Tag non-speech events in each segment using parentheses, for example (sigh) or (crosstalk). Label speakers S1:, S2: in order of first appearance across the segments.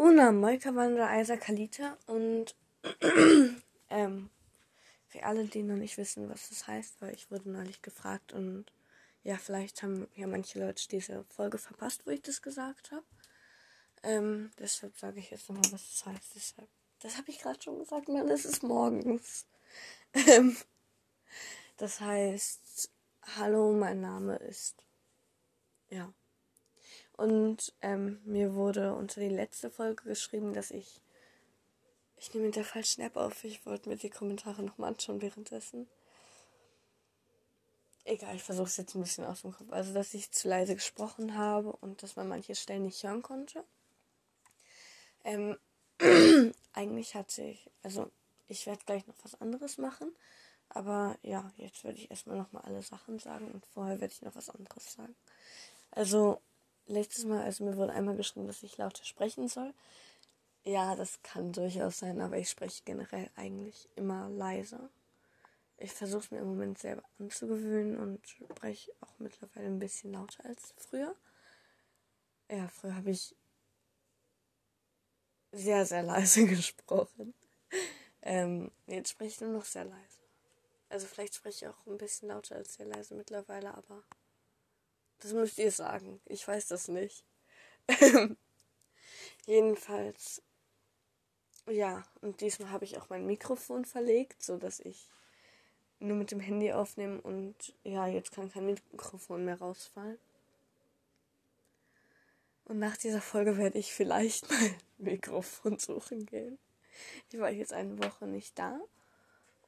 S1: Una Moika Wander Isaac Kalita und (clears throat) ähm, für alle, die noch nicht wissen, was das heißt, weil ich wurde neulich gefragt und ja, vielleicht haben ja manche Leute diese Folge verpasst, wo ich das gesagt habe. Ähm, deshalb sage ich jetzt nochmal, was das heißt. Deshalb, das habe ich gerade schon gesagt, man, es ist morgens. Ähm, das heißt, hallo, mein Name ist. Ja. Und ähm, mir wurde unter die letzte Folge geschrieben, dass ich. Ich nehme mit der falschen App auf. Ich wollte mir die Kommentare nochmal anschauen währenddessen. Egal, ich versuche es jetzt ein bisschen aus dem Kopf. Also, dass ich zu leise gesprochen habe und dass man manche Stellen nicht hören konnte. Ähm, (clears throat) eigentlich hatte ich. Also, ich werde gleich noch was anderes machen. Aber ja, jetzt werde ich erstmal nochmal alle Sachen sagen und vorher werde ich noch was anderes sagen. Also, letztes Mal, also mir wurde einmal geschrieben, dass ich lauter sprechen soll. Ja, das kann durchaus sein, aber ich spreche generell eigentlich immer leiser. Ich versuche es mir im Moment selber anzugewöhnen und spreche auch mittlerweile ein bisschen lauter als früher. Ja, früher habe ich sehr, sehr (laughs) leise gesprochen. Ähm, jetzt spreche ich nur noch sehr leise. Also vielleicht spreche ich auch ein bisschen lauter als sehr leise mittlerweile, aber das müsst ihr sagen. Ich weiß das nicht. (laughs) Jedenfalls, ja, und diesmal habe ich auch mein Mikrofon verlegt, so dass ich nur mit dem Handy aufnehme und ja, jetzt kann kein Mikrofon mehr rausfallen. Und nach dieser Folge werde ich vielleicht (laughs) mein Mikrofon suchen gehen. Ich war jetzt eine Woche nicht da.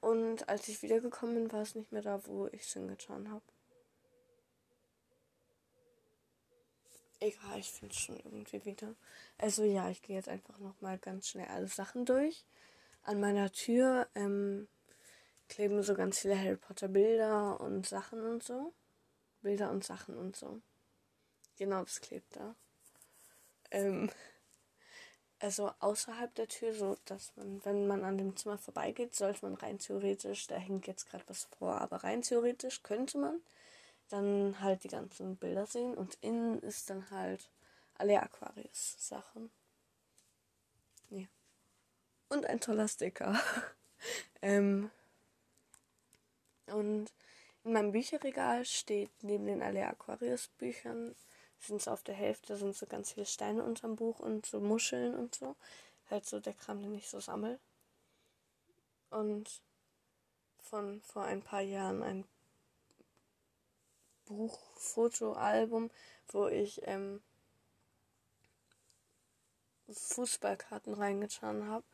S1: Und als ich wiedergekommen bin, war es nicht mehr da, wo ich es hingetan habe. Egal, ich finde es schon irgendwie wieder. Also ja, ich gehe jetzt einfach nochmal ganz schnell alle Sachen durch. An meiner Tür ähm, kleben so ganz viele Harry Potter Bilder und Sachen und so. Bilder und Sachen und so. Genau, das klebt da. Ähm, also außerhalb der Tür, so dass man, wenn man an dem Zimmer vorbeigeht, sollte man rein theoretisch, da hängt jetzt gerade was vor, aber rein theoretisch könnte man dann halt die ganzen Bilder sehen und innen ist dann halt alle Aquarius Sachen. Ja. Und ein toller Sticker. (laughs) ähm, und in meinem Bücherregal steht neben den alle Aquarius Büchern sind es auf der Hälfte sind so ganz viele Steine unterm Buch und so Muscheln und so. Halt so der Kram, den ich so sammel. Und von vor ein paar Jahren ein Buchfotoalbum, wo ich ähm, Fußballkarten reingetan habe,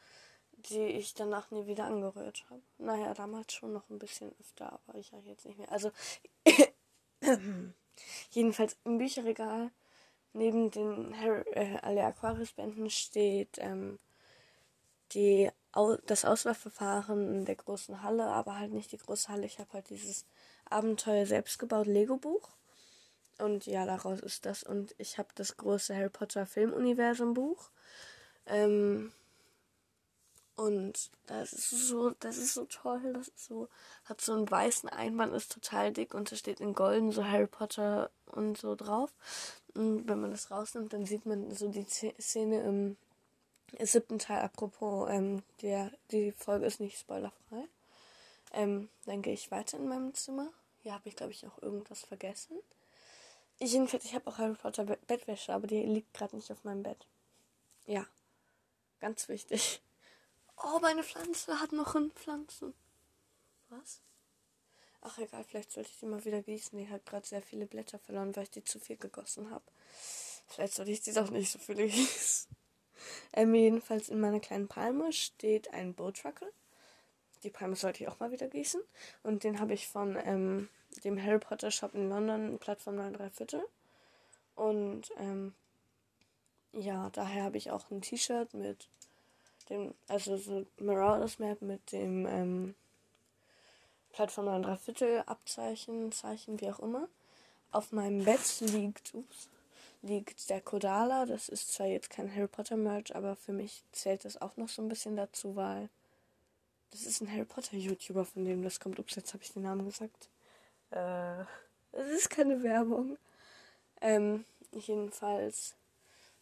S1: die ich danach nie wieder angerührt habe. Naja, damals schon noch ein bisschen öfter, aber ich jetzt nicht mehr. Also (coughs) jedenfalls im Bücherregal neben den Harry, äh, alle Aquarius-Bänden steht ähm, die, das Auswahlverfahren in der großen Halle, aber halt nicht die große Halle. Ich habe halt dieses Abenteuer selbst gebaut Lego-Buch. Und ja, daraus ist das. Und ich habe das große Harry Potter Filmuniversum-Buch. Ähm, und das ist so, das ist so toll. Das ist so, hat so einen weißen Einband, ist total dick und da steht in golden so Harry Potter und so drauf. Und wenn man das rausnimmt, dann sieht man so die Szene im siebten Teil. Apropos, ähm, der, die Folge ist nicht spoilerfrei. Ähm, dann gehe ich weiter in meinem Zimmer. Hier habe ich, glaube ich, auch irgendwas vergessen. Ich jedenfalls, ich habe auch Harry Potter Bettwäsche, aber die liegt gerade nicht auf meinem Bett. Ja, ganz wichtig. (laughs) Oh, meine Pflanze hat noch einen Pflanzen. Was? Ach egal, vielleicht sollte ich die mal wieder gießen. Die hat gerade sehr viele Blätter verloren, weil ich die zu viel gegossen habe. Vielleicht sollte ich die doch nicht so viele (laughs) gießen. Ähm, jedenfalls in meiner kleinen Palme steht ein Bootruckle. Die Palme sollte ich auch mal wieder gießen. Und den habe ich von ähm, dem Harry Potter Shop in London, Plattform 9 Viertel. Und ähm, ja, daher habe ich auch ein T-Shirt mit dem, also so Marauders Map mit dem ähm, Plattform 9 Viertel Abzeichen, Zeichen, wie auch immer. Auf meinem Bett liegt, ups, liegt der Kodala. Das ist zwar jetzt kein Harry Potter Merch, aber für mich zählt das auch noch so ein bisschen dazu, weil das ist ein Harry Potter YouTuber, von dem das kommt. Ups, jetzt habe ich den Namen gesagt. Äh, das ist keine Werbung. Ähm, jedenfalls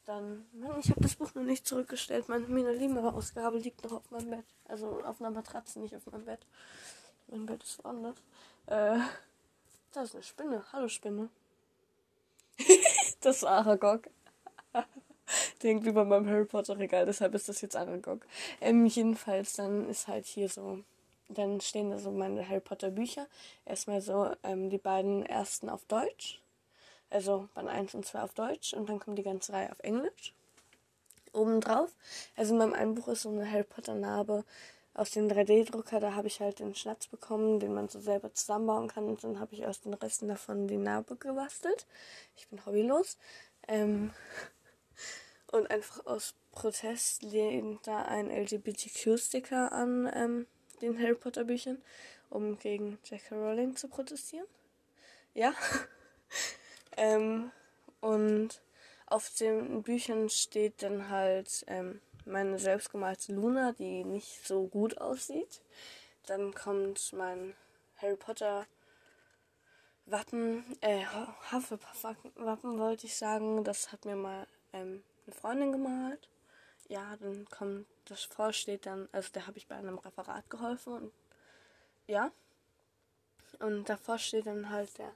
S1: dann, Mann, ich habe das Buch noch nicht zurückgestellt. Meine Mina Lima-Ausgabe liegt noch auf meinem Bett. Also auf einer Matratze, nicht auf meinem Bett. Mein Bett ist woanders. Äh, da ist eine Spinne. Hallo Spinne. (laughs) das war Aragog. (laughs) Hängt über meinem Harry Potter Regal, deshalb ist das jetzt Aragog. Ähm, jedenfalls, dann ist halt hier so, dann stehen da so meine Harry Potter Bücher. Erstmal so ähm, die beiden ersten auf Deutsch also Band 1 und 2 auf Deutsch und dann kommt die ganze Reihe auf Englisch. Obendrauf. Also in meinem einen Buch ist so eine Harry Potter Narbe aus dem 3D-Drucker. Da habe ich halt den Schnatz bekommen, den man so selber zusammenbauen kann. Und dann habe ich aus den Resten davon die Narbe gebastelt. Ich bin hobbylos. Ähm und einfach aus Protest lehnt da ein LGBTQ-Sticker an ähm, den Harry Potter Büchern, um gegen J.K. Rowling zu protestieren. Ja. (laughs) Ähm, und auf den Büchern steht dann halt ähm, meine selbstgemalte Luna, die nicht so gut aussieht. Dann kommt mein Harry Potter Wappen, äh, Hufflepuff-Wappen wollte ich sagen. Das hat mir mal ähm, eine Freundin gemalt. Ja, dann kommt, das vorsteht dann, also da habe ich bei einem Referat geholfen und ja. Und davor steht dann halt der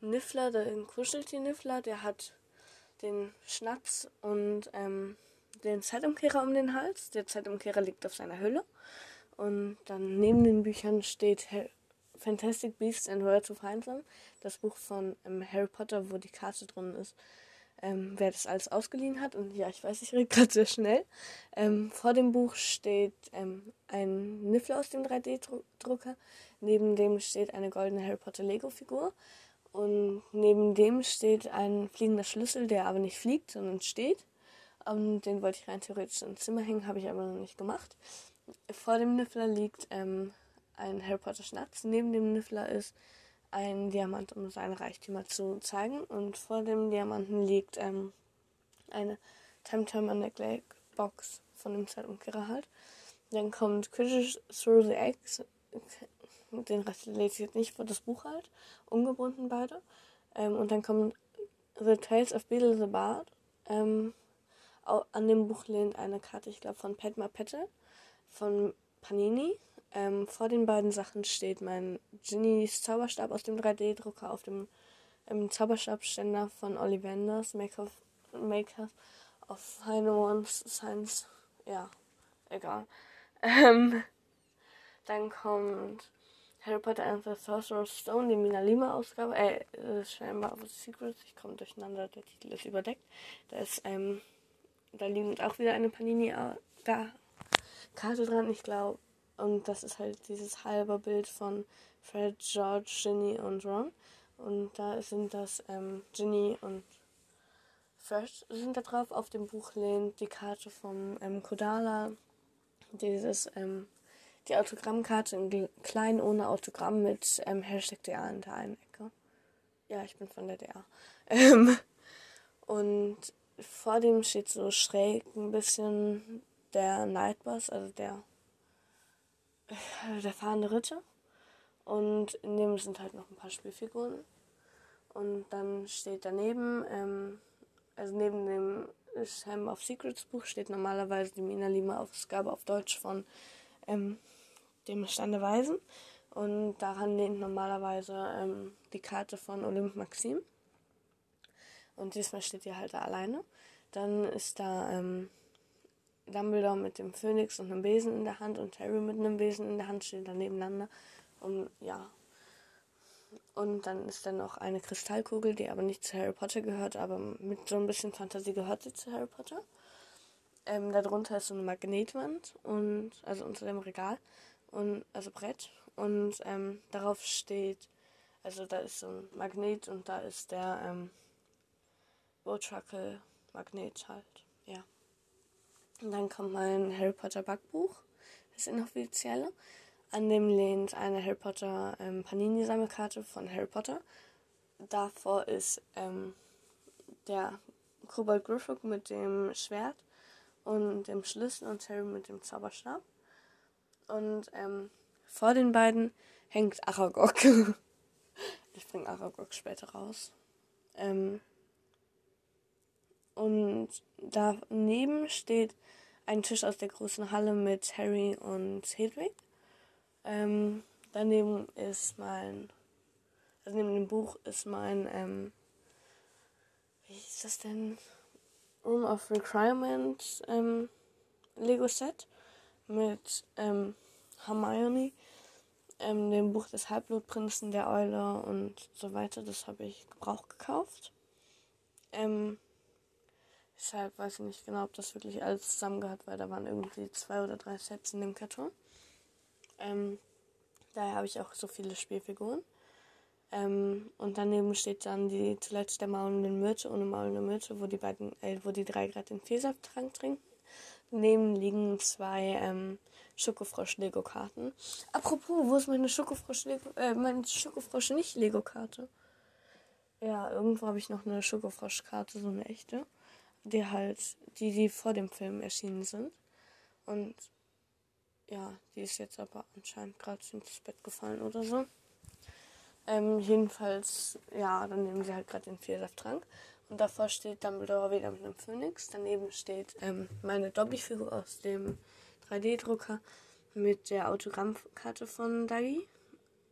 S1: Niffler, den Kuscheltier-Niffler, der hat den Schnatz und ähm, den Zeitumkehrer um den Hals. Der Zeitumkehrer liegt auf seiner Hülle. Und dann neben den Büchern steht Fantastic Beasts and Where to Find Them, das Buch von ähm, Harry Potter, wo die Karte drin ist, ähm, wer das alles ausgeliehen hat. Und ja, ich weiß, ich rede (laughs) gerade sehr schnell. Ähm, vor dem Buch steht ähm, ein Niffler aus dem 3D-Drucker. Neben dem steht eine goldene Harry Potter Lego-Figur. Und neben dem steht ein fliegender Schlüssel, der aber nicht fliegt, sondern steht. Und den wollte ich rein theoretisch ins Zimmer hängen, habe ich aber noch nicht gemacht. Vor dem Niffler liegt ähm, ein Harry Potter Schnatz. Neben dem Niffler ist ein Diamant, um seine Reichtümer zu zeigen. Und vor dem Diamanten liegt ähm, eine Terminator Glass Box von dem Zeitumkehrer halt. Dann kommt Quidditch Through the Eggs, den Rest lese ich jetzt nicht, vor das Buch halt. Ungebunden beide. Ähm, und dann kommt The Tales of Beetle the Bard. Ähm, an dem Buch lehnt eine Karte, ich glaube, von Padma Pette von Panini. Ähm, vor den beiden Sachen steht mein Genies Zauberstab aus dem 3D-Drucker auf dem ähm, Zauberstabständer von Ollivanders, Maker Maker of Final Ones Science. Ja, egal. (laughs) Ähm, dann kommt Harry Potter and the Sorcerer's Stone, die Mina Lima Ausgabe, äh, äh scheinbar of Secrets, ich komme durcheinander, der Titel ist überdeckt. Da ist, ähm, da liegt auch wieder eine Panini äh, da Karte dran, ich glaube. Und das ist halt dieses halbe Bild von Fred, George, Ginny und Ron. Und da sind das ähm, Ginny und Fred sind da drauf. Auf dem Buch lehnt die Karte vom ähm, Kodala, dieses ähm, die Autogrammkarte in klein ohne Autogramm mit ähm, Hashtag DA in der einen Ecke. Ja, ich bin von der DA. (laughs) Ähm, und vor dem steht so schräg ein bisschen der Nightbus, also der, der fahrende Ritter. Und in dem sind halt noch ein paar Spielfiguren. Und dann steht daneben, ähm, also neben dem Chamber of Secrets Buch steht normalerweise die Mina Lima Ausgabe auf Deutsch von ähm, dem Stande Weisen. Und daran lehnt normalerweise ähm, die Karte von Olymp Maxim. Und diesmal steht ihr halt da alleine. Dann ist da ähm, Dumbledore mit dem Phönix und einem Besen in der Hand und Harry mit einem Besen in der Hand stehen da nebeneinander. Und ja. Und dann ist da noch eine Kristallkugel, die aber nicht zu Harry Potter gehört, aber mit so ein bisschen Fantasie gehört sie zu Harry Potter. Ähm, darunter ist so eine Magnetwand und also unter dem Regal und also Brett und ähm, darauf steht, also da ist so ein Magnet und da ist der ähm, Bowtruckle Magnet halt, ja. Und dann kommt mein Harry Potter Backbuch, das inoffizielle. An dem lehnt eine Harry Potter ähm, Panini-Sammelkarte von Harry Potter. Davor ist ähm, der Kobold Griffith mit dem Schwert und dem Schlüssel und Harry mit dem Zauberstab. Und ähm, vor den beiden hängt Aragog. (laughs) ich bringe Aragog später raus. Ähm, Und daneben steht ein Tisch aus der großen Halle mit Harry und Hedwig. Ähm, daneben ist mein, also neben dem Buch ist mein, ähm, wie hieß das denn? Room of Requirement ähm, Lego Set mit ähm, Hermione, ähm, dem Buch des Halbblutprinzen, der Eule und so weiter. Das habe ich Gebrauch gekauft. Ähm, deshalb weiß ich nicht genau, ob das wirklich alles zusammengehört, weil da waren irgendwie zwei oder drei Sets in dem Karton. Ähm, daher habe ich auch so viele Spielfiguren. Ähm, und daneben steht dann die Toilette der maulenden Myrte ohne maulende Myrte, wo die beiden, äh, wo die drei gerade den Vielsafttrank trinken. Daneben liegen zwei ähm, Schokofrosch-Lego-Karten. Apropos, wo ist meine Schokofrosch-Lego, äh, meine Schokofrosch nicht Lego-Karte? Ja, irgendwo habe ich noch eine Schokofrosch-Karte, so eine echte. Die halt, die, die vor dem Film erschienen sind. Und ja, die ist jetzt aber anscheinend gerade ins Bett gefallen oder so. Ähm, jedenfalls, ja, dann nehmen sie halt gerade den Vielsafttrank. Und davor steht Dumbledore wieder mit einem Phönix. Daneben steht ähm, meine Dobby-Figur aus dem 3D-Drucker mit der Autogrammkarte von Dagi.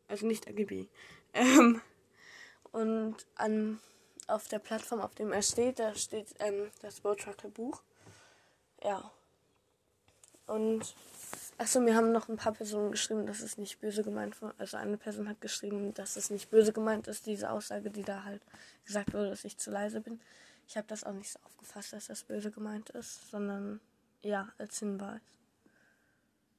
S1: Also nicht AGB. Ähm, und an, auf der Plattform, auf dem er steht, da steht ähm, das Boat Trucker Buch. Ja. Und Achso, mir haben noch ein paar Personen geschrieben, dass es nicht böse gemeint war. Also eine Person hat geschrieben, dass es nicht böse gemeint ist, diese Aussage, die da halt gesagt wurde, dass ich zu leise bin. Ich habe das auch nicht so aufgefasst, dass das böse gemeint ist, sondern ja, als Hinweis.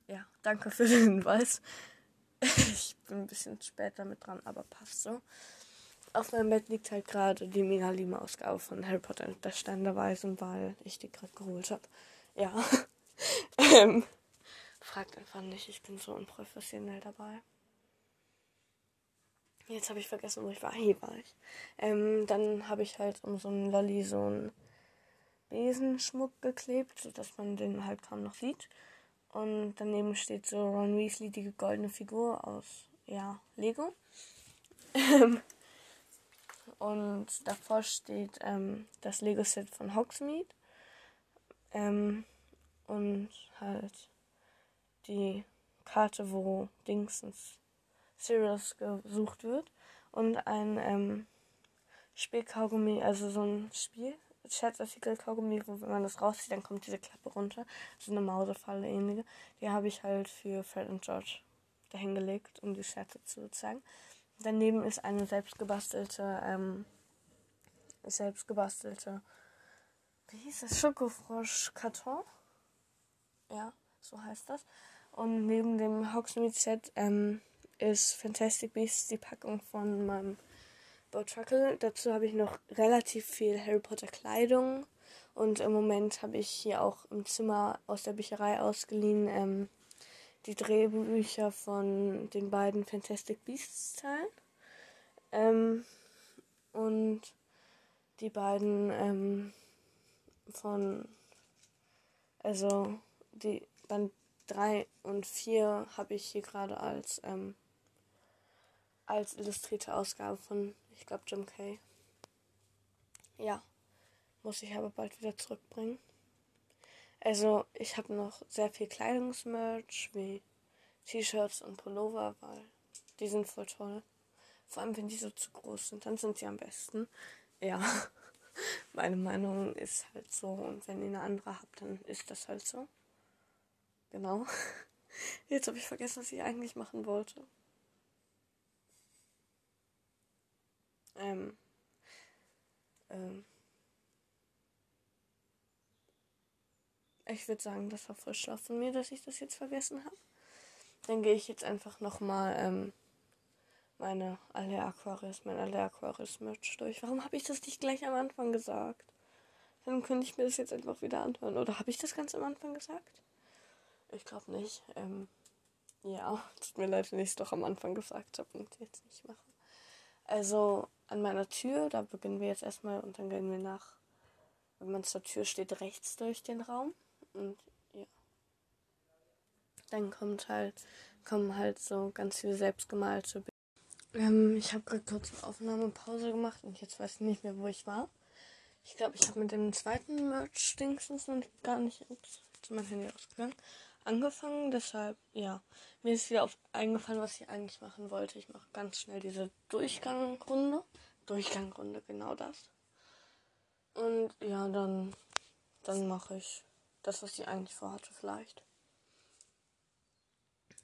S1: Ja, danke für den Hinweis. (laughs) ich bin ein bisschen spät damit dran, aber passt so. Auf meinem Bett liegt halt gerade die mega lima Ausgabe von Harry Potter und der Stein der Weisen, weil ich die gerade geholt habe. Ja. (laughs) ähm. Fragt einfach nicht, ich bin so unprofessionell dabei. Jetzt habe ich vergessen, wo ich war. Hier war ich. Ähm, dann habe ich halt um so einen Lolli so einen Besenschmuck geklebt, sodass man den halt kaum noch sieht. Und daneben steht so Ron Weasley, die goldene Figur aus, ja, Lego. (laughs) und davor steht ähm, das Lego-Set von Hogsmeade. Ähm, und halt die Karte, wo Dingsens Sirius gesucht wird. Und ein ähm, Spielkaugummi, also so ein Spiel, Scherzartikel-Kaugummi, wo wenn man das rauszieht, dann kommt diese Klappe runter. So eine Mausefalle ähnliche. Die habe ich halt für Fred und George dahingelegt, um die Scherze zu zeigen. Daneben ist eine selbstgebastelte, ähm, selbstgebastelte, wie hieß das, Schokofrosch-Karton. Ja, so heißt das. Und neben dem Hogsmeade-Set ähm, ist Fantastic Beasts die Packung von meinem Bowtruckle. Dazu habe ich noch relativ viel Harry Potter Kleidung. Und im Moment habe ich hier auch im Zimmer aus der Bücherei ausgeliehen ähm, die Drehbücher von den beiden Fantastic Beasts Teilen. Ähm, und die beiden ähm, von, also die Band 3 und 4 habe ich hier gerade als, ähm, als illustrierte Ausgabe von, ich glaube, Jim Kay. Ja, muss ich aber bald wieder zurückbringen. Also, ich habe noch sehr viel Kleidungsmerch, wie T-Shirts und Pullover, weil die sind voll toll. Vor allem, wenn die so zu groß sind, dann sind sie am besten. Ja, (laughs) meine Meinung ist halt so. Und wenn ihr eine andere habt, dann ist das halt so. Genau. (laughs) Jetzt habe ich vergessen, was ich eigentlich machen wollte. Ähm. Ähm. Ich würde sagen, das war voll schlau von mir, dass ich das jetzt vergessen habe. Dann gehe ich jetzt einfach nochmal ähm, meine Alle Aquaris, mein Alle Aquaris Merch durch. Warum habe ich das nicht gleich am Anfang gesagt? Dann könnte ich mir das jetzt einfach wieder anhören. Oder habe ich das ganz am Anfang gesagt? Ich glaube nicht. Ähm, ja, (laughs) tut mir leid, wenn ich es doch am Anfang gesagt habe und jetzt nicht mache. Also an meiner Tür, da beginnen wir jetzt erstmal und dann gehen wir nach, wenn man zur Tür steht, rechts durch den Raum. Und ja. Dann kommt halt, kommen halt so ganz viele selbstgemalte Bilder. Ähm, ich habe gerade kurz eine Aufnahmepause gemacht und jetzt weiß ich nicht mehr, wo ich war. Ich glaube, ich habe mit dem zweiten Merch-Dingsens noch gar nicht. Ups, jetzt ist mein Handy ausgegangen. Angefangen, deshalb, ja. Mir ist wieder auf, eingefallen, was ich eigentlich machen wollte. Ich mache ganz schnell diese Durchgangrunde. Durchgangrunde, genau das. Und ja, dann, dann mache ich das, was ich eigentlich vorhatte, vielleicht.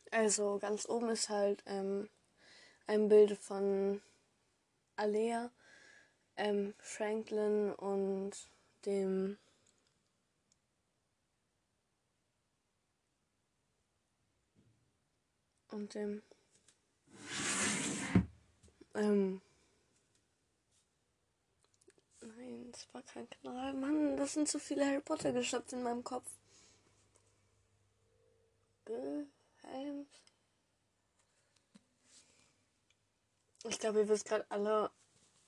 S1: Also ganz oben ist halt ähm, ein Bild von Alea, ähm, Franklin und dem und dem ähm, nein, das war kein Kanal. Mann, das sind zu viele Harry Potter geschöpft in meinem Kopf. Geheim. Ich glaube, ihr wisst gerade alle,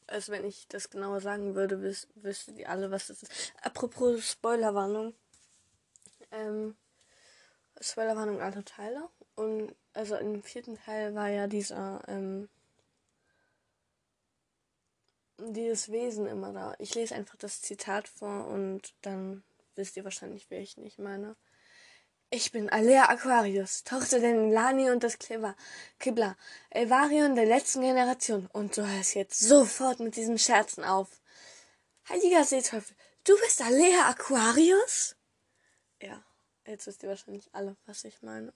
S1: also wenn ich das genauer sagen würde, wüs wüsstet ihr alle, was das ist. Apropos Spoilerwarnung. Ähm, Spoilerwarnung alte Teile. Und also im vierten Teil war ja dieser, ähm, dieses Wesen immer da. Ich lese einfach das Zitat vor und dann wisst ihr wahrscheinlich, wer ich nicht meine. Ich bin Alea Aquarius, Tochter der Lani und des Kibla, Kibla, Elvarion der letzten Generation. Und du hörst jetzt sofort mit diesen Scherzen auf. Heiliger Seeteufel, du bist Alea Aquarius? Ja, jetzt wisst ihr wahrscheinlich alle, was ich meine.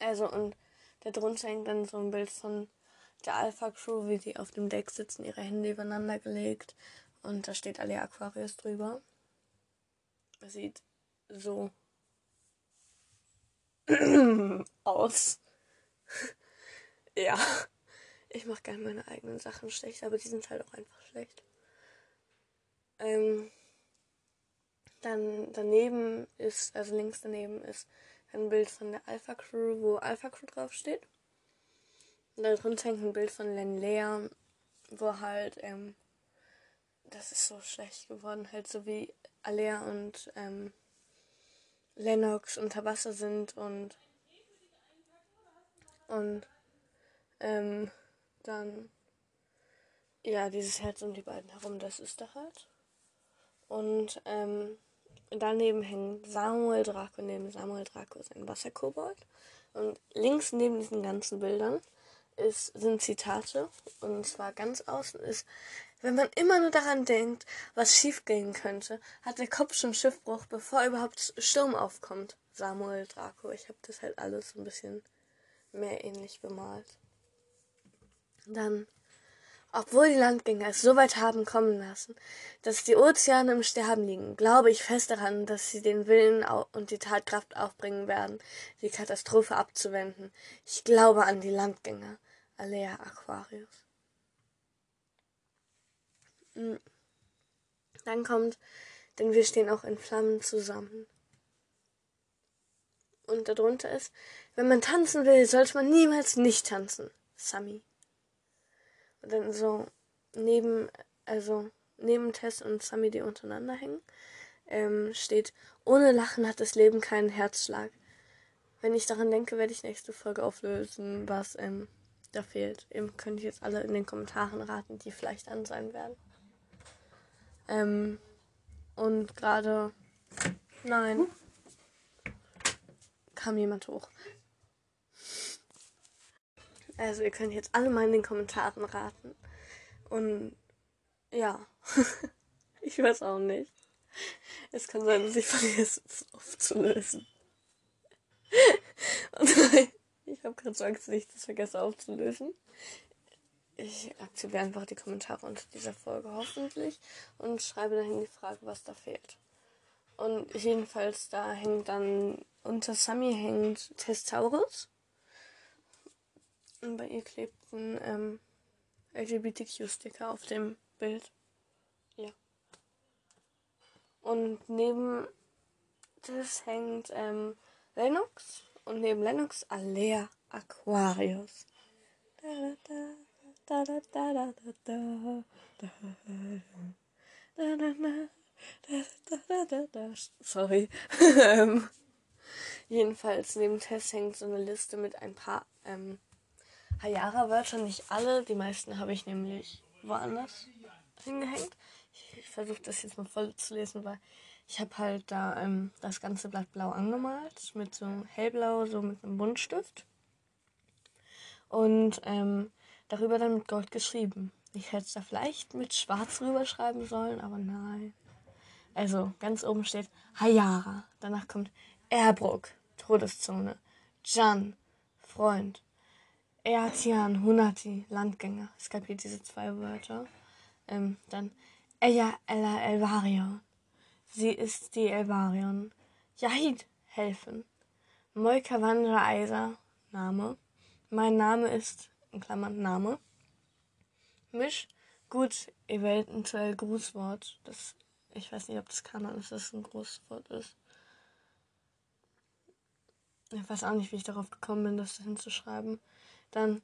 S1: Also, und da drunter hängt dann so ein Bild von der Alpha Crew, wie die auf dem Deck sitzen, ihre Hände übereinander gelegt. Und da steht Alea Aquarius drüber. Das sieht so (clears throat) aus. (laughs) ja. Ich mache gerne meine eigenen Sachen schlecht, aber die sind halt auch einfach schlecht. Ähm, dann daneben ist, also links daneben ist ein Bild von der Alpha Crew, wo Alpha Crew draufsteht. Und da drunter hängt ein Bild von Len Lea, wo halt, ähm, das ist so schlecht geworden, halt so wie Alea und ähm, Lennox unter Wasser sind und und ähm, dann ja dieses Herz um die beiden herum, das ist da halt. Und ähm, daneben hängt Samuel Draco, neben Samuel Draco ist ein Wasserkobold. Und links neben diesen ganzen Bildern ist, sind Zitate. Und zwar ganz außen ist, wenn man immer nur daran denkt, was schiefgehen könnte, hat der Kopf schon Schiffbruch, bevor überhaupt Sturm aufkommt. Samuel Draco. Ich habe das halt alles ein bisschen mehr ähnlich bemalt. Dann obwohl die Landgänger es so weit haben kommen lassen, dass die Ozeane im Sterben liegen, glaube ich fest daran, dass sie den Willen und die Tatkraft aufbringen werden, die Katastrophe abzuwenden. Ich glaube an die Landgänger. Alea Aquarius. Hm. Dann kommt, denn wir stehen auch in Flammen zusammen. Und darunter ist, wenn man tanzen will, sollte man niemals nicht tanzen. Sami dann so neben, also neben Tess und Sammy, die untereinander hängen, ähm, steht, ohne Lachen hat das Leben keinen Herzschlag. Wenn ich daran denke, werde ich nächste Folge auflösen, was ähm, da fehlt. Ihr könnt jetzt alle in den Kommentaren raten, die vielleicht an sein werden. Ähm, und gerade, nein, kam jemand hoch. Also ihr könnt jetzt alle mal in den Kommentaren raten. Und ja, (laughs) ich weiß auch nicht. Es kann sein, dass ich vergesse, es aufzulösen. (laughs) Und nein, ich habe gerade so Angst, dass ich das vergesse aufzulösen. Ich aktiviere einfach die Kommentare unter dieser Folge hoffentlich und schreibe dahin die Frage, was da fehlt. Und jedenfalls da hängt dann unter Sammy hängt Testaurus. Und bei ihr klebt ein ähm, LGBTQ-Sticker auf dem Bild. Ja. Und neben das hängt ähm, Lennox und neben Lennox Alea Aquarius. Sorry. Jedenfalls neben Tess hängt so eine Liste mit ein paar ähm, Hayara-Wörter, nicht alle. Die meisten habe ich nämlich woanders hingehängt. Ich, ich versuche das jetzt mal voll zu lesen, weil ich habe halt da ähm, das ganze Blatt blau angemalt, mit so hellblau, so mit einem Buntstift. Und ähm, darüber dann mit Gold geschrieben. Ich hätte es da vielleicht mit Schwarz rüberschreiben sollen, aber nein. Also ganz oben steht Hayara. Danach kommt Erbruck, Todeszone. Jan, Freund. Eatian, Hunati, Landgänger. Es gab hier diese zwei Wörter. Ähm, dann Eya Ella Elvarion. Sie ist die Elvarion. Yahid, helfen. Moika Wandra Eiser, Name. Mein Name ist, in Klammern Name. Misch, gut, eventuell Grußwort. Das, ich weiß nicht, ob das Kanon ist, dass es ein Grußwort ist. Ich weiß auch nicht, wie ich darauf gekommen bin, das hinzuschreiben. Dann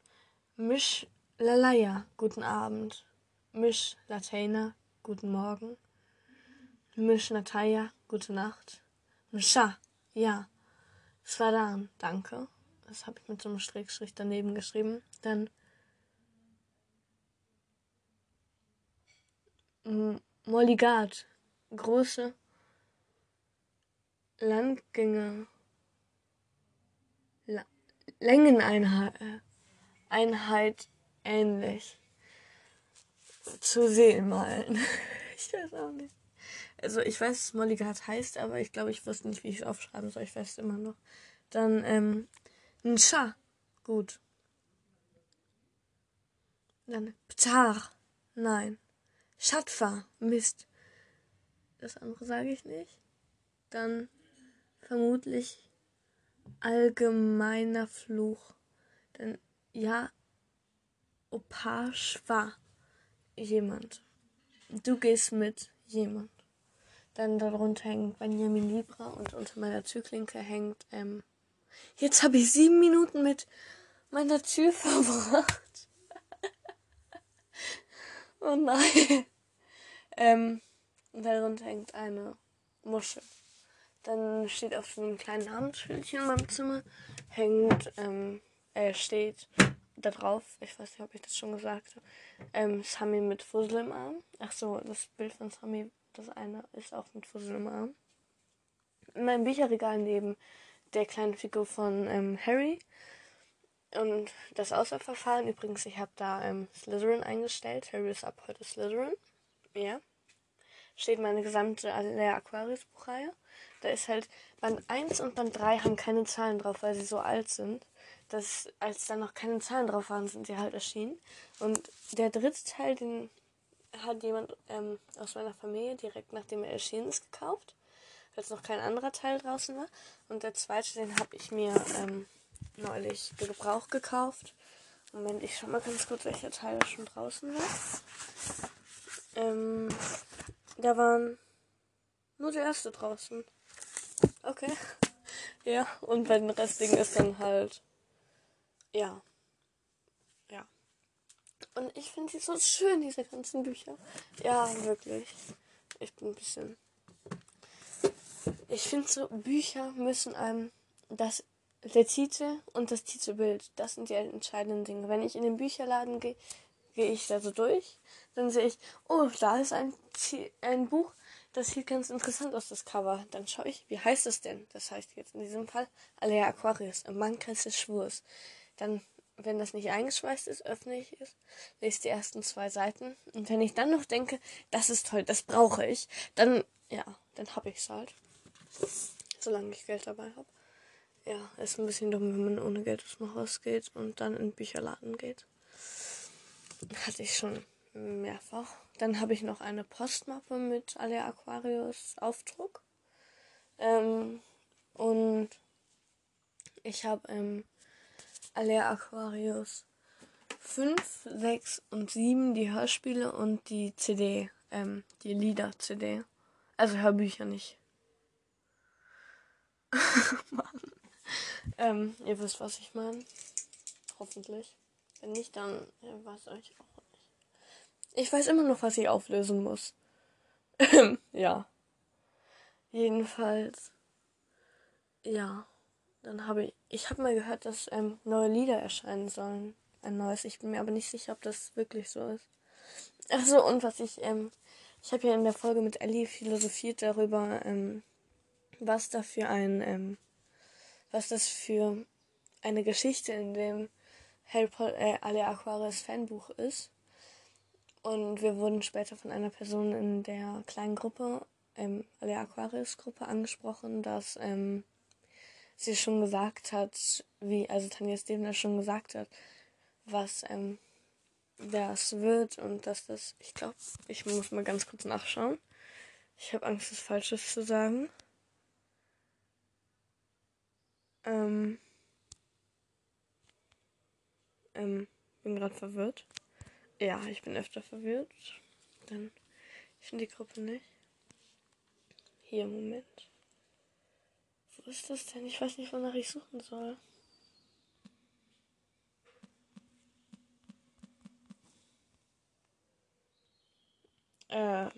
S1: Misch Lalaya, guten Abend. Misch Latena, guten Morgen. Misch Nataya, gute Nacht. Mischa, ja. Swadan, danke. Das habe ich mit so einem Strickstrich daneben geschrieben. Dann Molligat, große Landgänger, La Längeneinheit äh, Einheit ähnlich zu sehen malen. (laughs) ich weiß auch nicht. Also ich weiß, was Molligat heißt, aber ich glaube, ich wusste nicht, wie ich es aufschreiben soll. Ich weiß es immer noch. Dann, ähm, Nscha. Gut. Dann Ptar. Nein. Shatfa. Mist. Das andere sage ich nicht. Dann vermutlich allgemeiner Fluch. Dann ja, Opashwa. Jemand. Du gehst mit jemand. Dann darunter hängt Benjamin Libra und unter meiner Türklinke hängt, ähm, jetzt habe ich sieben Minuten mit meiner Tür (laughs) verbracht. oh nein. ähm, und darunter hängt eine Muschel. Dann steht auf so einem kleinen Namensschildchen in meinem Zimmer, hängt, ähm, äh, steht da drauf, ich weiß nicht, ob ich das schon gesagt habe, ähm, Sami mit Fussel im Arm. Ach so, das Bild von Sami, das eine ist auch mit Fussel im Arm. In meinem Bücherregal neben der kleinen Figur von ähm, Harry. Und das Auswahlverfahren, übrigens, ich habe da ähm, Slytherin eingestellt. Harry ist ab heute Slytherin. Ja. Steht meine gesamte Alea Aquarius Buchreihe. Da ist halt Band 1 und Band 3 haben keine Zahlen drauf, weil sie so alt sind dass als da noch keine Zahlen drauf waren, sind sie halt erschienen. Und der dritte Teil, den hat jemand ähm, aus meiner Familie direkt nachdem er erschienen ist gekauft, als noch kein anderer Teil draußen war. Und der zweite, den habe ich mir ähm, neulich Gebrauch gekauft. Moment, ich schau mal ganz kurz, welcher Teil schon draußen war. Ähm, da waren nur der erste draußen. Okay. (laughs) Ja, und bei den restlichen ist dann halt. Ja. Und ich finde sie so schön, diese ganzen Bücher. Ja, wirklich. Ich bin ein bisschen. Ich finde so, Bücher müssen einem das. Der Titel und das Titelbild, das sind die entscheidenden Dinge. Wenn ich in den Bücherladen gehe, gehe ich da so durch, dann sehe ich, oh, da ist ein, ein Buch, das sieht ganz interessant aus, das Cover. Dann schaue ich, wie heißt es denn? Das heißt jetzt in diesem Fall Alea Aquarius, im Mannkreis des Schwurs. Dann, wenn das nicht eingeschweißt ist, öffne ich es, lese die ersten zwei Seiten. Und wenn ich dann noch denke, das ist toll, das brauche ich, dann, ja, dann habe ich es halt. Solange ich Geld dabei habe. Ja, ist ein bisschen dumm, wenn man ohne Geld aus dem Haus geht und dann in den Bücherladen geht. Hatte ich schon mehrfach. Dann habe ich noch eine Postmappe mit alle Aquarius Aufdruck. Ähm, und ich habe ähm, Alea Aquarius 5, 6 und 7 die Hörspiele und die CD, ähm, die Lieder-CD. Also Hörbücher nicht. (laughs) Mann. Ähm, ihr wisst, was ich meine. Hoffentlich. Wenn nicht, dann ja, weiß ich auch nicht. Ich weiß immer noch, was ich auflösen muss. (laughs) ja. Jedenfalls. Ja. Dann habe ich, ich habe mal gehört, dass ähm, neue Lieder erscheinen sollen. Ein neues. Ich bin mir aber nicht sicher, ob das wirklich so ist. Achso, und was ich, ähm, ich habe ja in der Folge mit Ellie philosophiert darüber, ähm, was da für ein, ähm, was das für eine Geschichte in dem Harry Potter, äh, Ale Aquarius Fanbuch ist. Und wir wurden später von einer Person in der kleinen Gruppe, ähm, Ale Aquarius Gruppe angesprochen, dass, ähm, sie schon gesagt hat, wie, also Tanja Stevner schon gesagt hat, was, ähm, das wird und dass das, ich glaube, ich muss mal ganz kurz nachschauen. Ich habe Angst, das Falsches zu sagen. Ähm, ähm, bin gerade verwirrt. Ja, ich bin öfter verwirrt. Dann, ich finde die Gruppe nicht. Hier, Moment. Wo ist das denn? Ich weiß nicht, wonach ich suchen soll. Äh.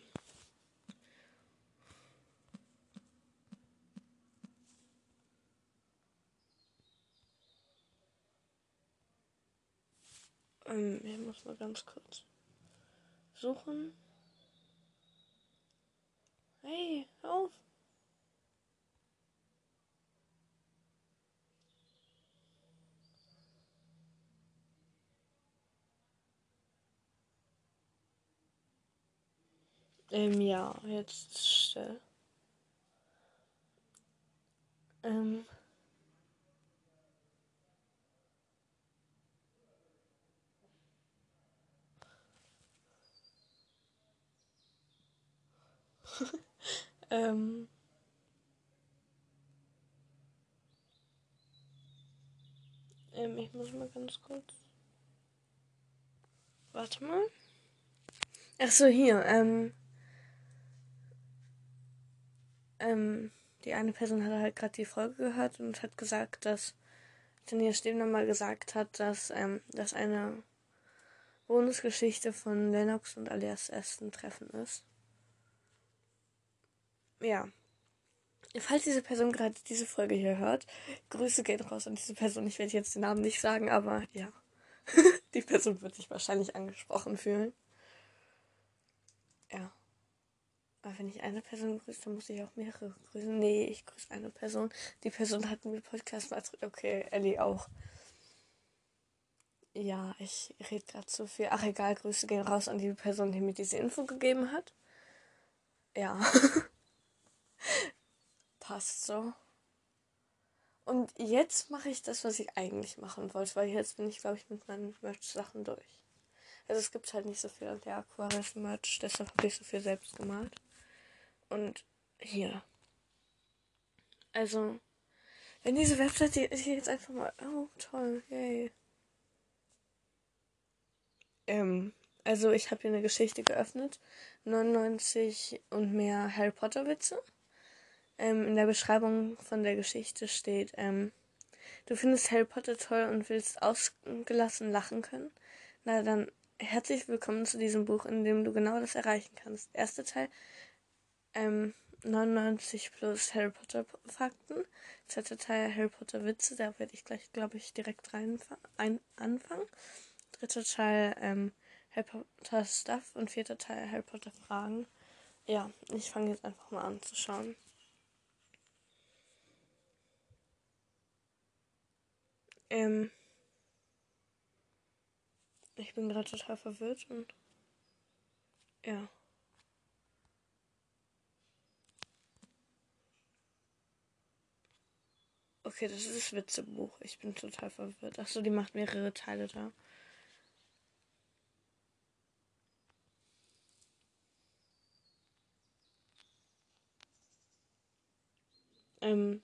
S1: Ähm, ich muss mal ganz kurz suchen. Hey, hör auf. Ähm, ja, jetzt still. Ähm. (laughs) ähm. Ähm, ich muss mal ganz kurz. Warte mal. Ach so, hier. Ähm. Ähm, die eine Person hat halt gerade die Folge gehört und hat gesagt, dass Tanja Stebner mal gesagt hat, dass ähm, das eine Bonusgeschichte von Lennox und Alias Aston Treffen ist. Ja. Falls diese Person gerade diese Folge hier hört, Grüße gehen raus an diese Person. Ich werde jetzt den Namen nicht sagen, aber ja. (laughs) die Person wird sich wahrscheinlich angesprochen fühlen. Ja. Aber wenn ich eine Person grüße, dann muss ich auch mehrere grüßen. Nee, ich grüße eine Person. Die Person hat mir Podcast mal Okay, Ellie auch. Ja, ich rede gerade zu viel. Ach egal, Grüße gehen raus an die Person, die mir diese Info gegeben hat. Ja. (laughs) Passt so. Und jetzt mache ich das, was ich eigentlich machen wollte, weil jetzt bin ich, glaube ich, mit meinen Merch-Sachen durch. Also es gibt halt nicht so viel an der Aquarius-Merch, deshalb habe ich so viel selbst gemalt. Und hier. Also, wenn diese Webseite hier jetzt einfach mal. Oh, toll, yay. Ähm, also ich habe hier eine Geschichte geöffnet. 99 und mehr Harry Potter Witze. Ähm, in der Beschreibung von der Geschichte steht, ähm, du findest Harry Potter toll und willst ausgelassen lachen können. Na dann herzlich willkommen zu diesem Buch, in dem du genau das erreichen kannst. Erster Teil ähm, 99 plus Harry Potter Fakten. Zweiter Teil Harry Potter Witze, da werde ich gleich, glaube ich, direkt rein ein, anfangen. Dritter Teil ähm, Harry Potter Stuff und vierter Teil Harry Potter Fragen. Ja, ich fange jetzt einfach mal an zu schauen. Ähm, ich bin gerade total verwirrt und ja. Okay, das ist das Witzebuch. Ich bin total verwirrt. Achso, die macht mehrere Teile da. Ähm.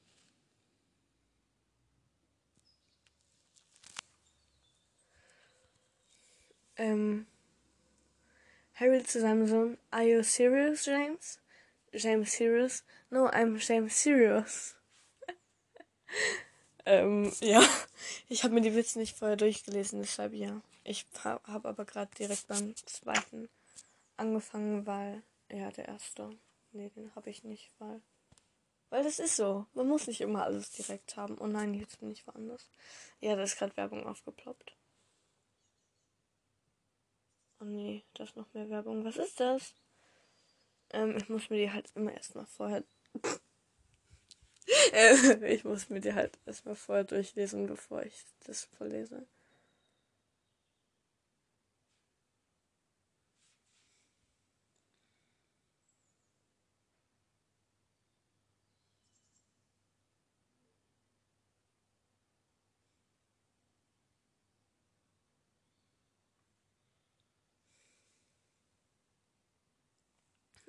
S1: Ähm. Harry zu seinem Sohn. Are you serious, James? James serious? No, I'm James serious ähm, ja, (laughs) ich habe mir die Witze nicht vorher durchgelesen, deshalb ja. Ich habe aber gerade direkt beim zweiten angefangen, weil, ja, der erste, nee, den habe ich nicht, weil, weil das ist so. Man muss nicht immer alles direkt haben. Oh nein, jetzt bin ich woanders. Ja, da ist gerade Werbung aufgeploppt. Oh nee, da ist noch mehr Werbung. Was ist das? Ähm, ich muss mir die halt immer erstmal vorher. Äh, ich muss mir die halt erstmal vorher durchlesen, bevor ich das vorlese.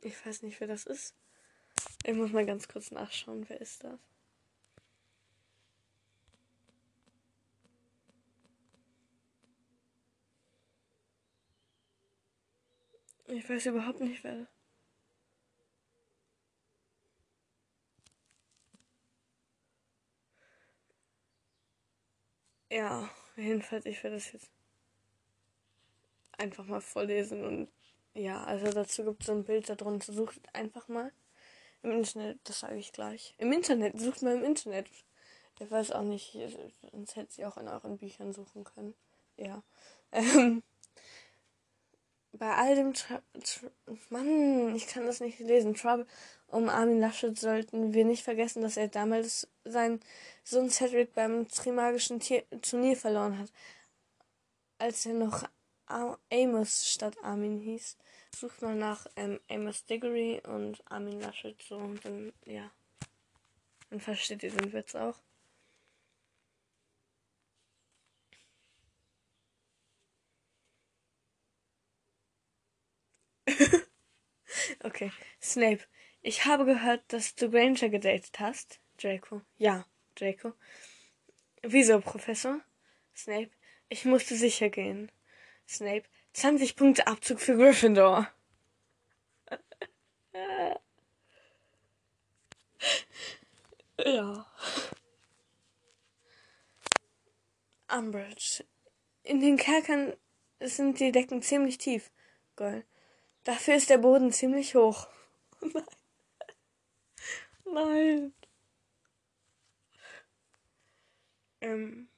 S1: Ich weiß nicht, wer das ist. Ich muss mal ganz kurz nachschauen, wer ist das? Ich weiß überhaupt nicht, wer. Ja, jedenfalls, ich werde das jetzt einfach mal vorlesen und ja, also dazu gibt es so ein Bild darunter. Sucht einfach mal im Internet, das sage ich gleich. Im Internet, sucht mal im Internet. Ich weiß auch nicht, sonst hätte sie auch in euren Büchern suchen können. Ja. (laughs) Ähm, bei all dem Tra Mann, ich kann das nicht lesen. Trouble um Armin Laschet sollten wir nicht vergessen, dass er damals seinen Sohn Cedric beim Trimagischen Turnier verloren hat. Als er noch Amos statt Armin hieß. Sucht mal nach ähm, Amos Diggory und Armin Laschet so und dann, ja. Dann versteht ihr den Witz auch. (laughs) okay, Snape. Ich habe gehört, dass du Granger gedatet hast. Draco. Ja, Draco. Wieso, Professor? Snape. Ich musste sicher gehen. Snape. 20 Punkte Abzug für Gryffindor. ja. Umbridge. In den Kerkern sind die Decken ziemlich tief. Goll. Dafür ist der Boden ziemlich hoch. (laughs) Nein. Nein. Ähm.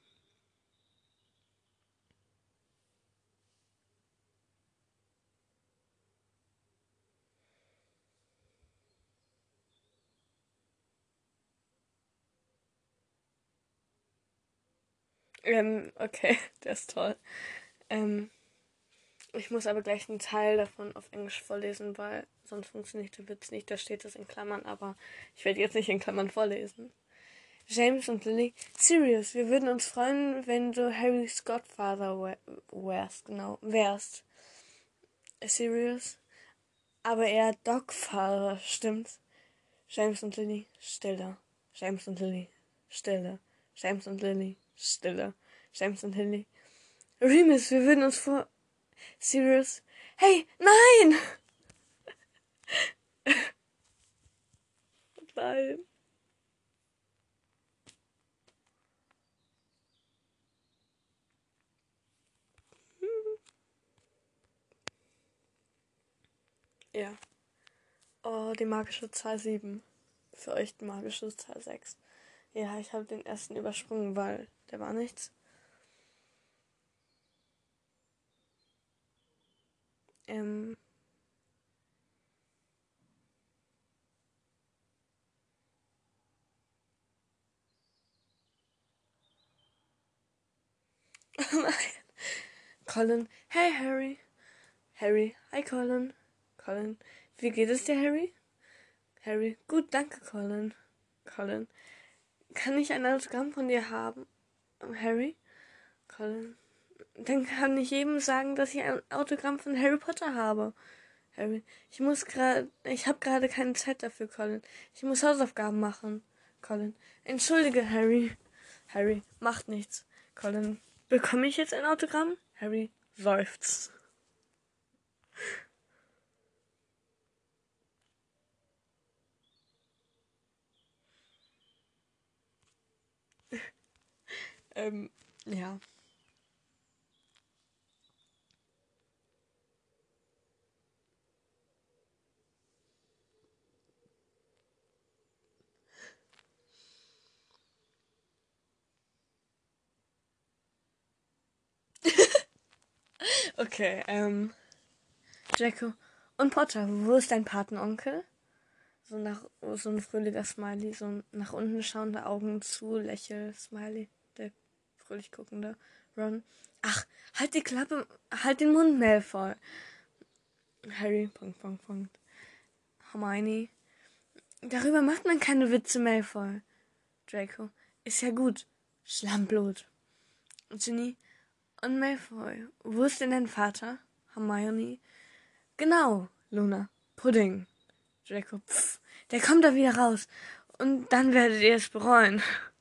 S1: Ähm, okay, (laughs) der ist toll. Ähm, ich muss aber gleich einen Teil davon auf Englisch vorlesen, weil sonst funktioniert der Witz nicht. Da steht es in Klammern, aber ich werde jetzt nicht in Klammern vorlesen. James und Lily, Sirius, wir würden uns freuen, wenn du Harrys Godfather wärst, genau, wärst. Sirius, aber eher Dogfather, stimmt's? James und Lily, Stille. James und Lily, Stille. James und Lily, Stille. James und Lily. Remus, wir würden uns vor. Sirius. Hey, nein! (laughs) nein. (laughs) Ja. Oh, die magische Zahl 7. Für euch die magische Zahl 6. Ja, ich habe den ersten übersprungen, weil der war nichts. Ähm. (laughs) Colin. Hey Harry. Harry. Hi Colin. Colin. Wie geht es dir, Harry? Harry. Gut, danke, Colin. Colin. Kann ich ein Autogramm von dir haben? Harry? Colin. Dann kann ich jedem sagen, dass ich ein Autogramm von Harry Potter habe. Harry. Ich muss gerade, ich habe gerade keine Zeit dafür, Colin. Ich muss Hausaufgaben machen. Colin. Entschuldige, Harry. Harry. Macht nichts. Colin. Bekomme ich jetzt ein Autogramm? Harry seufzt. Ähm, ja. (laughs) okay, ähm. Draco. Und Potter, wo ist dein Patenonkel? So nach so ein fröhlicher Smiley, so nach unten schauende Augen zu, lächel, Smiley, fröhlich guckende Ron. Ach, halt die Klappe, halt den Mund, Malfoy. Harry, Punkt, Punkt, Punkt. Hermione. Darüber macht man keine Witze, Malfoy. Draco. Ist ja gut. Schlammblut. Ginny. Und Malfoy. Wo ist denn dein Vater? Hermione. Genau, Luna. Pudding. Draco. Pff, der kommt da wieder raus. Und dann werdet ihr es bereuen. (laughs)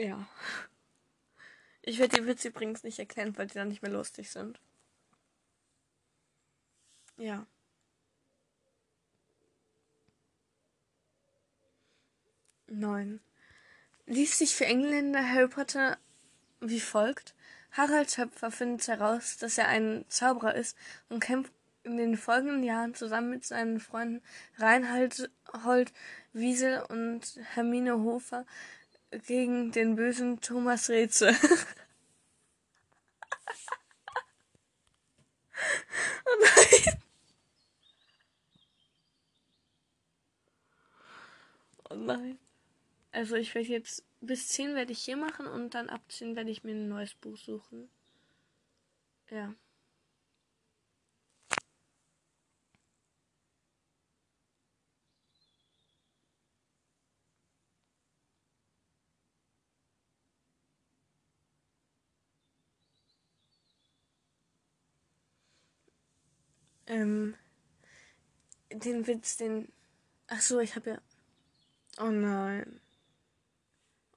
S1: Ja. Ich werde die Witze übrigens nicht erklären, weil die dann nicht mehr lustig sind. Ja. Neun. Liest sich für Engländer Harry Potter wie folgt. Harald Schöpfer findet heraus, dass er ein Zauberer ist und kämpft in den folgenden Jahren zusammen mit seinen Freunden Reinhold Holt, Wiesel und Hermine Hofer gegen den bösen Thomas Rätsel. (laughs) oh nein. Oh nein. Also ich werde jetzt bis 10 werde ich hier machen und dann ab 10 werde ich mir ein neues Buch suchen. Ja. Ähm, den Witz, den. Ach so, ich habe ja. Oh nein.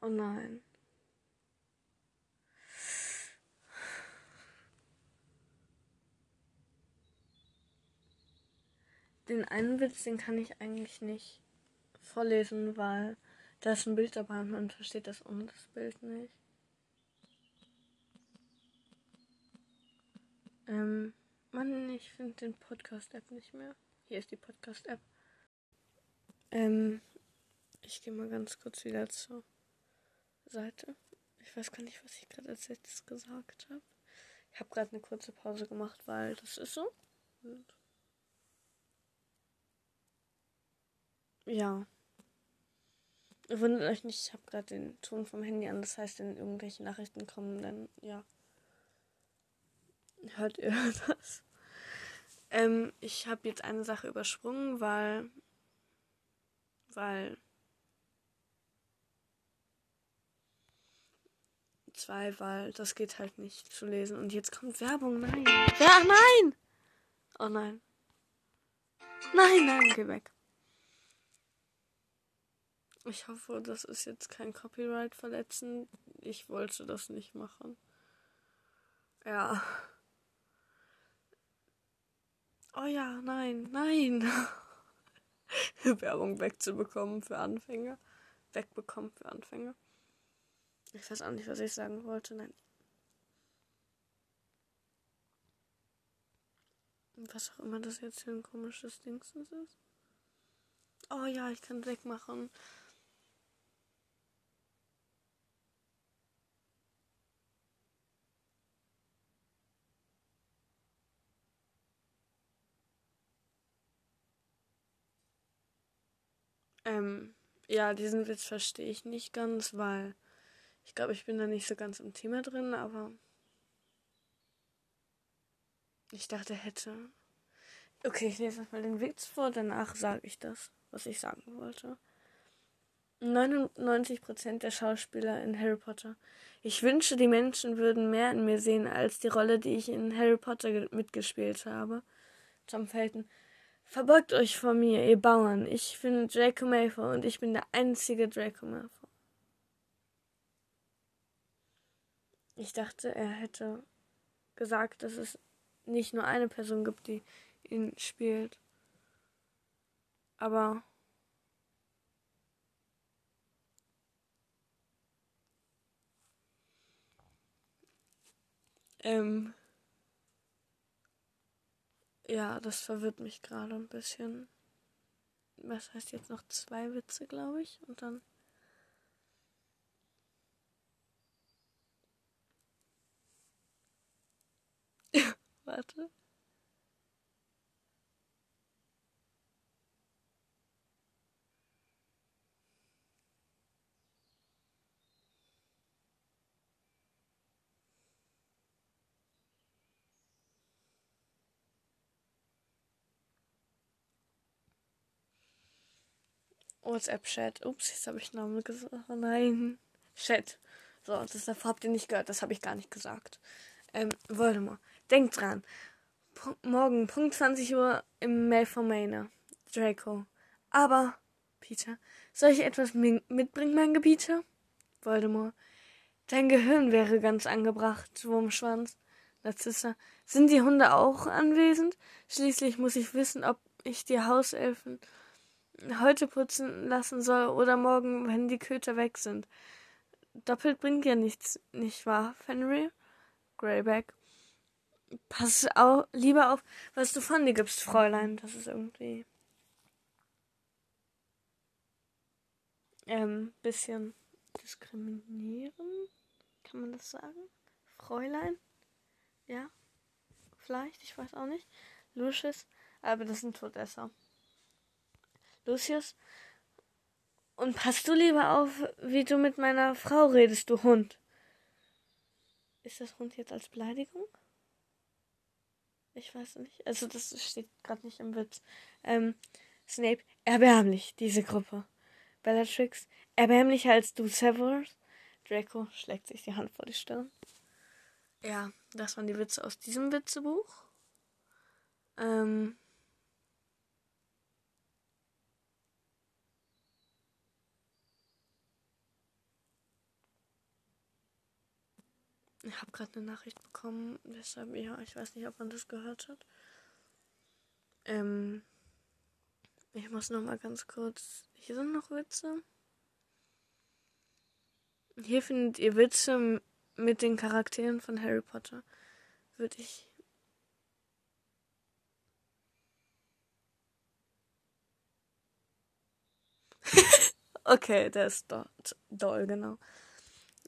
S1: Oh nein. Den einen Witz, den kann ich eigentlich nicht vorlesen, weil da ist ein Bild dabei und man versteht das ohne das Bild nicht. Ähm. Mann, ich finde den Podcast-App nicht mehr. Hier ist die Podcast-App. Ähm, ich gehe mal ganz kurz wieder zur Seite. Ich weiß gar nicht, was ich gerade als letztes gesagt habe. Ich habe gerade eine kurze Pause gemacht, weil das ist so. Und ja. Wundert euch nicht, ich habe gerade den Ton vom Handy an. Das heißt, wenn irgendwelche Nachrichten kommen, dann ja. Hört ihr (laughs) das? Ähm, ich habe jetzt eine Sache übersprungen, weil. Weil. Zwei, weil das geht halt nicht zu lesen. Und jetzt kommt Werbung. Nein. Ja, nein! Oh nein. Nein, nein, geh weg. Ich hoffe, das ist jetzt kein Copyright verletzen. Ich wollte das nicht machen. Ja. Oh ja, nein, nein. (laughs) Werbung wegzubekommen für Anfänger. Wegbekommen für Anfänger. Ich weiß auch nicht, was ich sagen wollte. Nein. Was auch immer das jetzt für ein komisches Ding ist. Oh ja, ich kann wegmachen. Ähm, ja, diesen Witz verstehe ich nicht ganz, weil ich glaube, ich bin da nicht so ganz im Thema drin, aber ich dachte, hätte. Okay, ich lese mal den Witz vor, danach sage ich das, was ich sagen wollte. 99% der Schauspieler in Harry Potter. Ich wünsche, die Menschen würden mehr in mir sehen als die Rolle, die ich in Harry Potter mitgespielt habe. Tom Felton. Verbeugt euch vor mir, ihr Bauern. Ich bin Draco Malfoy und ich bin der einzige Draco Malfoy. Ich dachte, er hätte gesagt, dass es nicht nur eine Person gibt, die ihn spielt. Aber ähm ja, das verwirrt mich gerade ein bisschen. Was heißt jetzt noch zwei Witze, glaube ich? Und dann. (laughs) Warte. WhatsApp-Chat. Ups, jetzt habe ich Namen gesagt. Oh nein. Chat. So, das habt ihr nicht gehört. Das habe ich gar nicht gesagt. Ähm, Voldemort. Denkt dran. P morgen, Punkt 20 Uhr im Maine. Draco. Aber, Peter, soll ich etwas mitbringen, mein Gebieter? Voldemort. Dein Gehirn wäre ganz angebracht, Wurmschwanz. Narzissa. Sind die Hunde auch anwesend? Schließlich muss ich wissen, ob ich die Hauselfen heute putzen lassen soll oder morgen, wenn die Köter weg sind. Doppelt bringt ja nichts, nicht wahr, Fenrir? Greyback. Pass auch lieber auf, was du von dir gibst, Fräulein. Das ist irgendwie. Ähm, bisschen diskriminieren. Kann man das sagen? Fräulein? Ja? Vielleicht, ich weiß auch nicht. Lucius, aber das sind Todesser. Lucius. Und passt du lieber auf, wie du mit meiner Frau redest, du Hund. Ist das Hund jetzt als Beleidigung? Ich weiß nicht. Also das steht gerade nicht im Witz. Ähm, Snape, erbärmlich, diese Gruppe. Bellatrix, erbärmlicher als du, Severus. Draco schlägt sich die Hand vor die Stirn. Ja, das waren die Witze aus diesem Witzebuch. Ähm, Ich habe gerade eine Nachricht bekommen, deshalb, ja, ich weiß nicht, ob man das gehört hat. Ähm, ich muss noch mal ganz kurz. Hier sind noch Witze. Hier findet ihr Witze mit den Charakteren von Harry Potter. Würde ich. (laughs) okay, der ist dort. Doll, genau.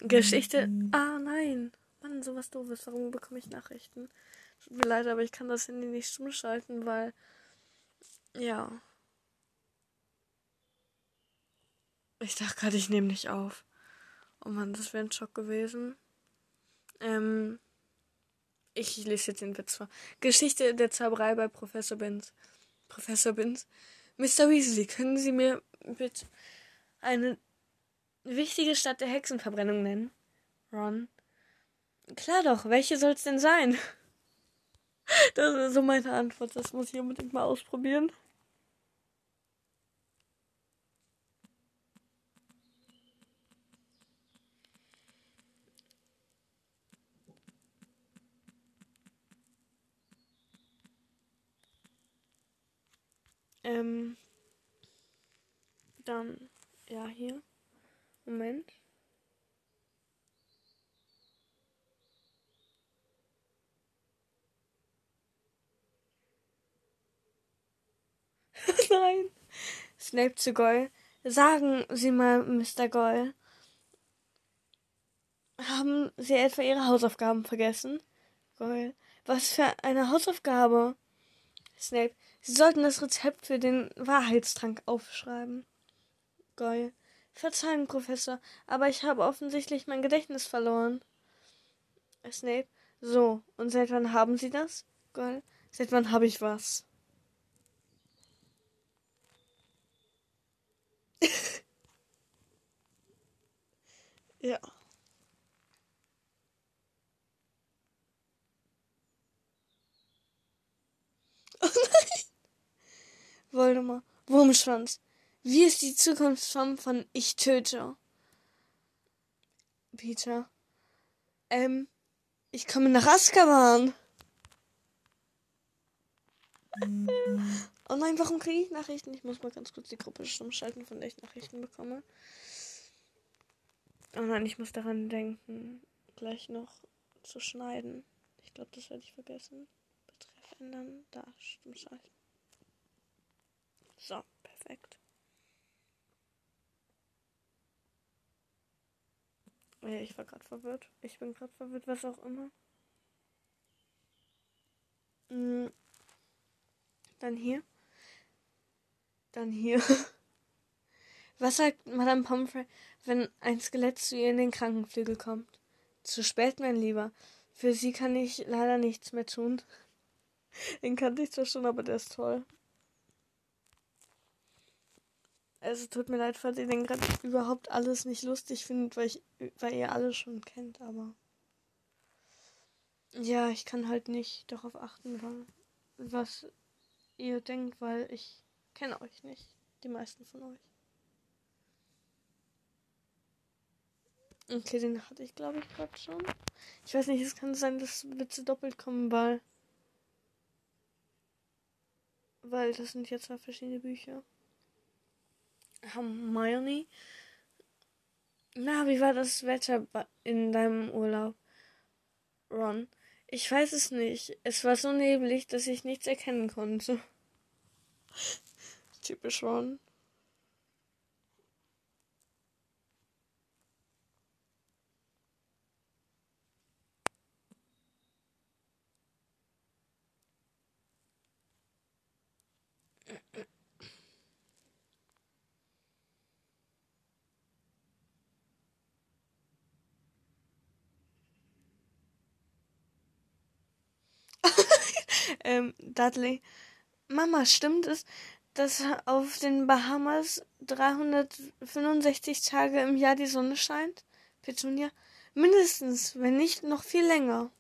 S1: Geschichte. Ah, nein. Mann, sowas doofes. Warum bekomme ich Nachrichten? Tut mir leid, aber ich kann das Handy nicht stumm schalten, weil. Ja. Ich dachte gerade, ich nehme nicht auf. Oh Mann, das wäre ein Schock gewesen. Ähm. Ich lese jetzt den Witz vor. Geschichte der Zauberei bei Professor Binz. Professor Binz. Mr. Weasley, können Sie mir bitte eine wichtige Stadt der Hexenverbrennung nennen? Ron. Klar doch, welche soll's denn sein? (laughs) Das ist so meine Antwort, das muss ich unbedingt mal ausprobieren. Ähm, dann, ja, hier. Moment. (laughs) Nein. Snape zu Goyle. Sagen Sie mal, Mr. Goyle. Haben Sie etwa Ihre Hausaufgaben vergessen? Goyle. Was für eine Hausaufgabe? Snape. Sie sollten das Rezept für den Wahrheitstrank aufschreiben. Goyle. Verzeihen, Professor, aber ich habe offensichtlich mein Gedächtnis verloren. Snape. So, und seit wann haben Sie das? Goyle. Seit wann habe ich was? Ja. Oh nein! Voldemort. Wurmschwanz. Wie ist die Zukunftsform von Ich töte? Peter. Ähm, ich komme nach Azkaban. Oh nein, warum kriege ich Nachrichten? Ich muss mal ganz kurz die Gruppe stumm von der ich Nachrichten bekomme. Oh nein, ich muss daran denken, gleich noch zu schneiden. Ich glaube, das werde ich vergessen. Betreff ändern, da stumm schalten. So, perfekt. Ja, ich war gerade verwirrt. Ich bin gerade verwirrt, was auch immer. Mm. Dann hier. Dann hier. (laughs) Was sagt Madame Pomfrey, wenn ein Skelett zu ihr in den Krankenflügel kommt? Zu spät, mein Lieber. Für sie kann ich leider nichts mehr tun. (laughs) Den kannte ich zwar schon, aber der ist toll. Also tut mir leid, falls ihr den gerade überhaupt alles nicht lustig findet, weil ich, weil ihr alles schon kennt, aber. Ja, ich kann halt nicht darauf achten, was ihr denkt, weil ich kenne euch nicht. Die meisten von euch. Okay, den hatte ich glaube ich gerade schon. Ich weiß nicht, es kann sein, dass Witze doppelt kommen, weil. Weil das sind jetzt zwei verschiedene Bücher. Hermione. Na, wie war das Wetter in deinem Urlaub? Ron. Ich weiß es nicht. Es war so neblig, dass ich nichts erkennen konnte. (laughs) Typisch Ron. Ähm, Dudley. Mama, stimmt es, dass auf den Bahamas 365 Tage im Jahr die Sonne scheint? Petunia. Mindestens, wenn nicht noch viel länger.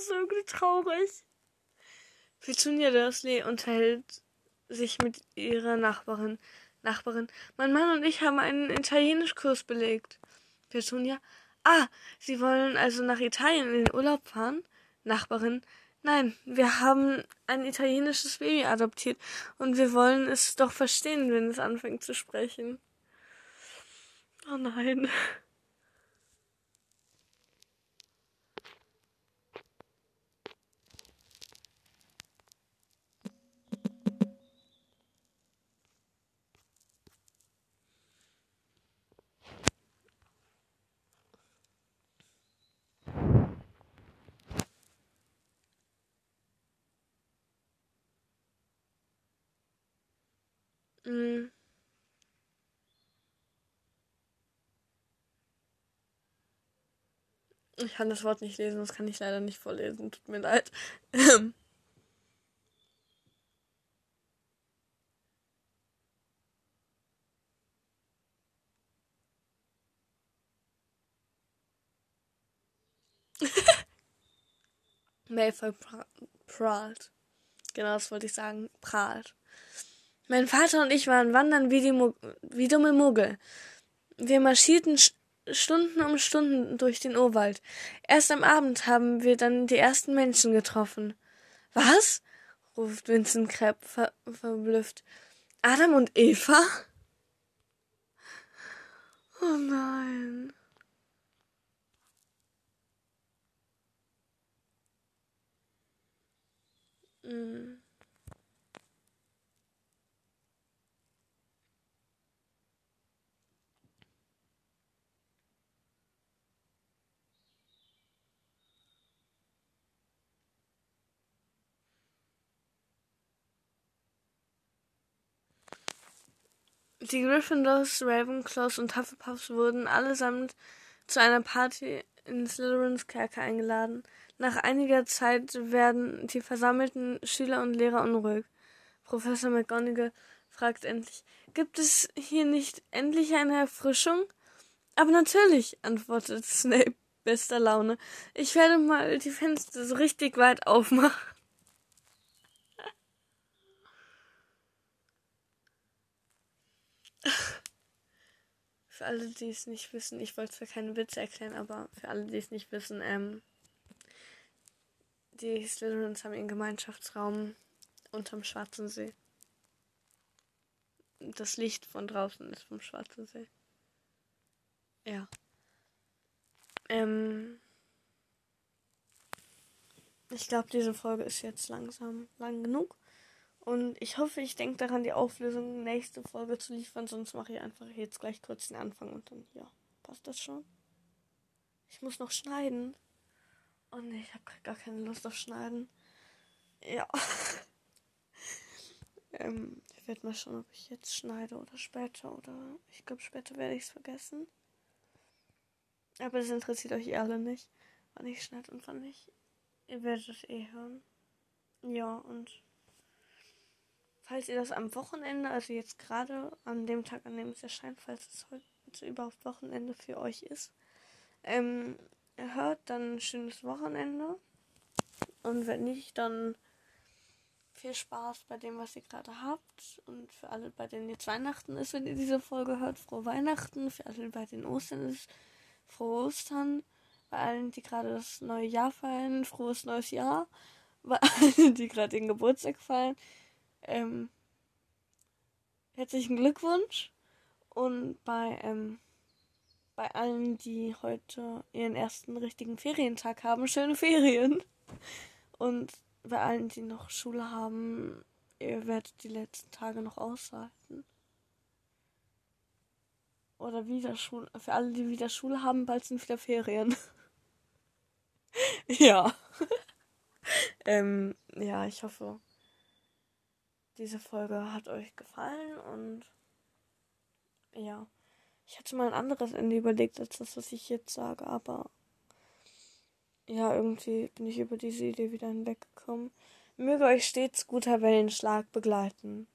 S1: ist irgendwie traurig. Petunia Dursley unterhält sich mit ihrer Nachbarin. Nachbarin, mein Mann und ich haben einen Italienischkurs belegt. Petunia, ah, Sie wollen also nach Italien in den Urlaub fahren? Nachbarin, nein, wir haben ein italienisches Baby adoptiert und wir wollen es doch verstehen, wenn es anfängt zu sprechen. Oh nein. Ich kann das Wort nicht lesen, das kann ich leider nicht vorlesen. Tut mir leid. (laughs) Malfoy prahlt. Genau, das wollte ich sagen. Prahlt. Mein Vater und ich waren wandern wie, die Mug wie dumme Muggel. Wir marschierten Stunden um Stunden durch den Urwald. Erst am Abend haben wir dann die ersten Menschen getroffen. Was? ruft Vincent Krepp ver verblüfft. Adam und Eva? Oh nein. Mm. Die Gryffindors, Ravenclaws und Hufflepuffs wurden allesamt zu einer Party in Slytherins Kerker eingeladen. Nach einiger Zeit werden die versammelten Schüler und Lehrer unruhig. Professor McGonagall fragt endlich, gibt es hier nicht endlich eine Erfrischung? Aber natürlich, antwortet Snape bester Laune. Ich werde mal die Fenster so richtig weit aufmachen. (laughs) für alle, die es nicht wissen, ich wollte zwar keine Witze erklären, aber für alle, die es nicht wissen, ähm, die Slytherins haben ihren Gemeinschaftsraum unterm Schwarzen See. Das Licht von draußen ist vom Schwarzen See. Ja. Ähm. Ich glaube, diese Folge ist jetzt langsam lang genug. Und ich hoffe, ich denke daran, die Auflösung nächste Folge zu liefern. Sonst mache ich einfach jetzt gleich kurz den Anfang und dann, ja, passt das schon. Ich muss noch schneiden. Oh ne, ich habe gar keine Lust auf Schneiden. Ja. (laughs) ähm, ich werde mal schauen, ob ich jetzt schneide oder später. Oder ich glaube, später werde ich es vergessen. Aber das interessiert euch alle nicht, wann ich schneide und wann nicht. Ihr werdet es eh hören. Ja, und falls ihr das am Wochenende, also jetzt gerade an dem Tag, an dem es erscheint, falls es heute überhaupt Wochenende für euch ist, ähm, hört, dann ein schönes Wochenende. Und wenn nicht, dann viel Spaß bei dem, was ihr gerade habt. Und für alle, bei denen jetzt Weihnachten ist, wenn ihr diese Folge hört, frohe Weihnachten. Für alle, bei denen Ostern ist, frohe Ostern. Bei allen, die gerade das neue Jahr feiern, frohes neues Jahr. Bei (laughs) allen, die gerade den Geburtstag feiern, ähm, herzlichen Glückwunsch. Und bei, ähm, bei allen, die heute ihren ersten richtigen Ferientag haben, schöne Ferien. Und bei allen, die noch Schule haben, ihr werdet die letzten Tage noch aushalten. Oder wieder Schule. Für alle, die wieder Schule haben, bald sind wieder Ferien. (laughs) ja. (laughs) ähm, ja, ich hoffe, diese Folge hat euch gefallen und ja. Ich hatte mal ein anderes Ende überlegt als das, was ich jetzt sage, aber ja, irgendwie bin ich über diese Idee wieder hinweggekommen. Möge euch stets guter Wellenschlag begleiten.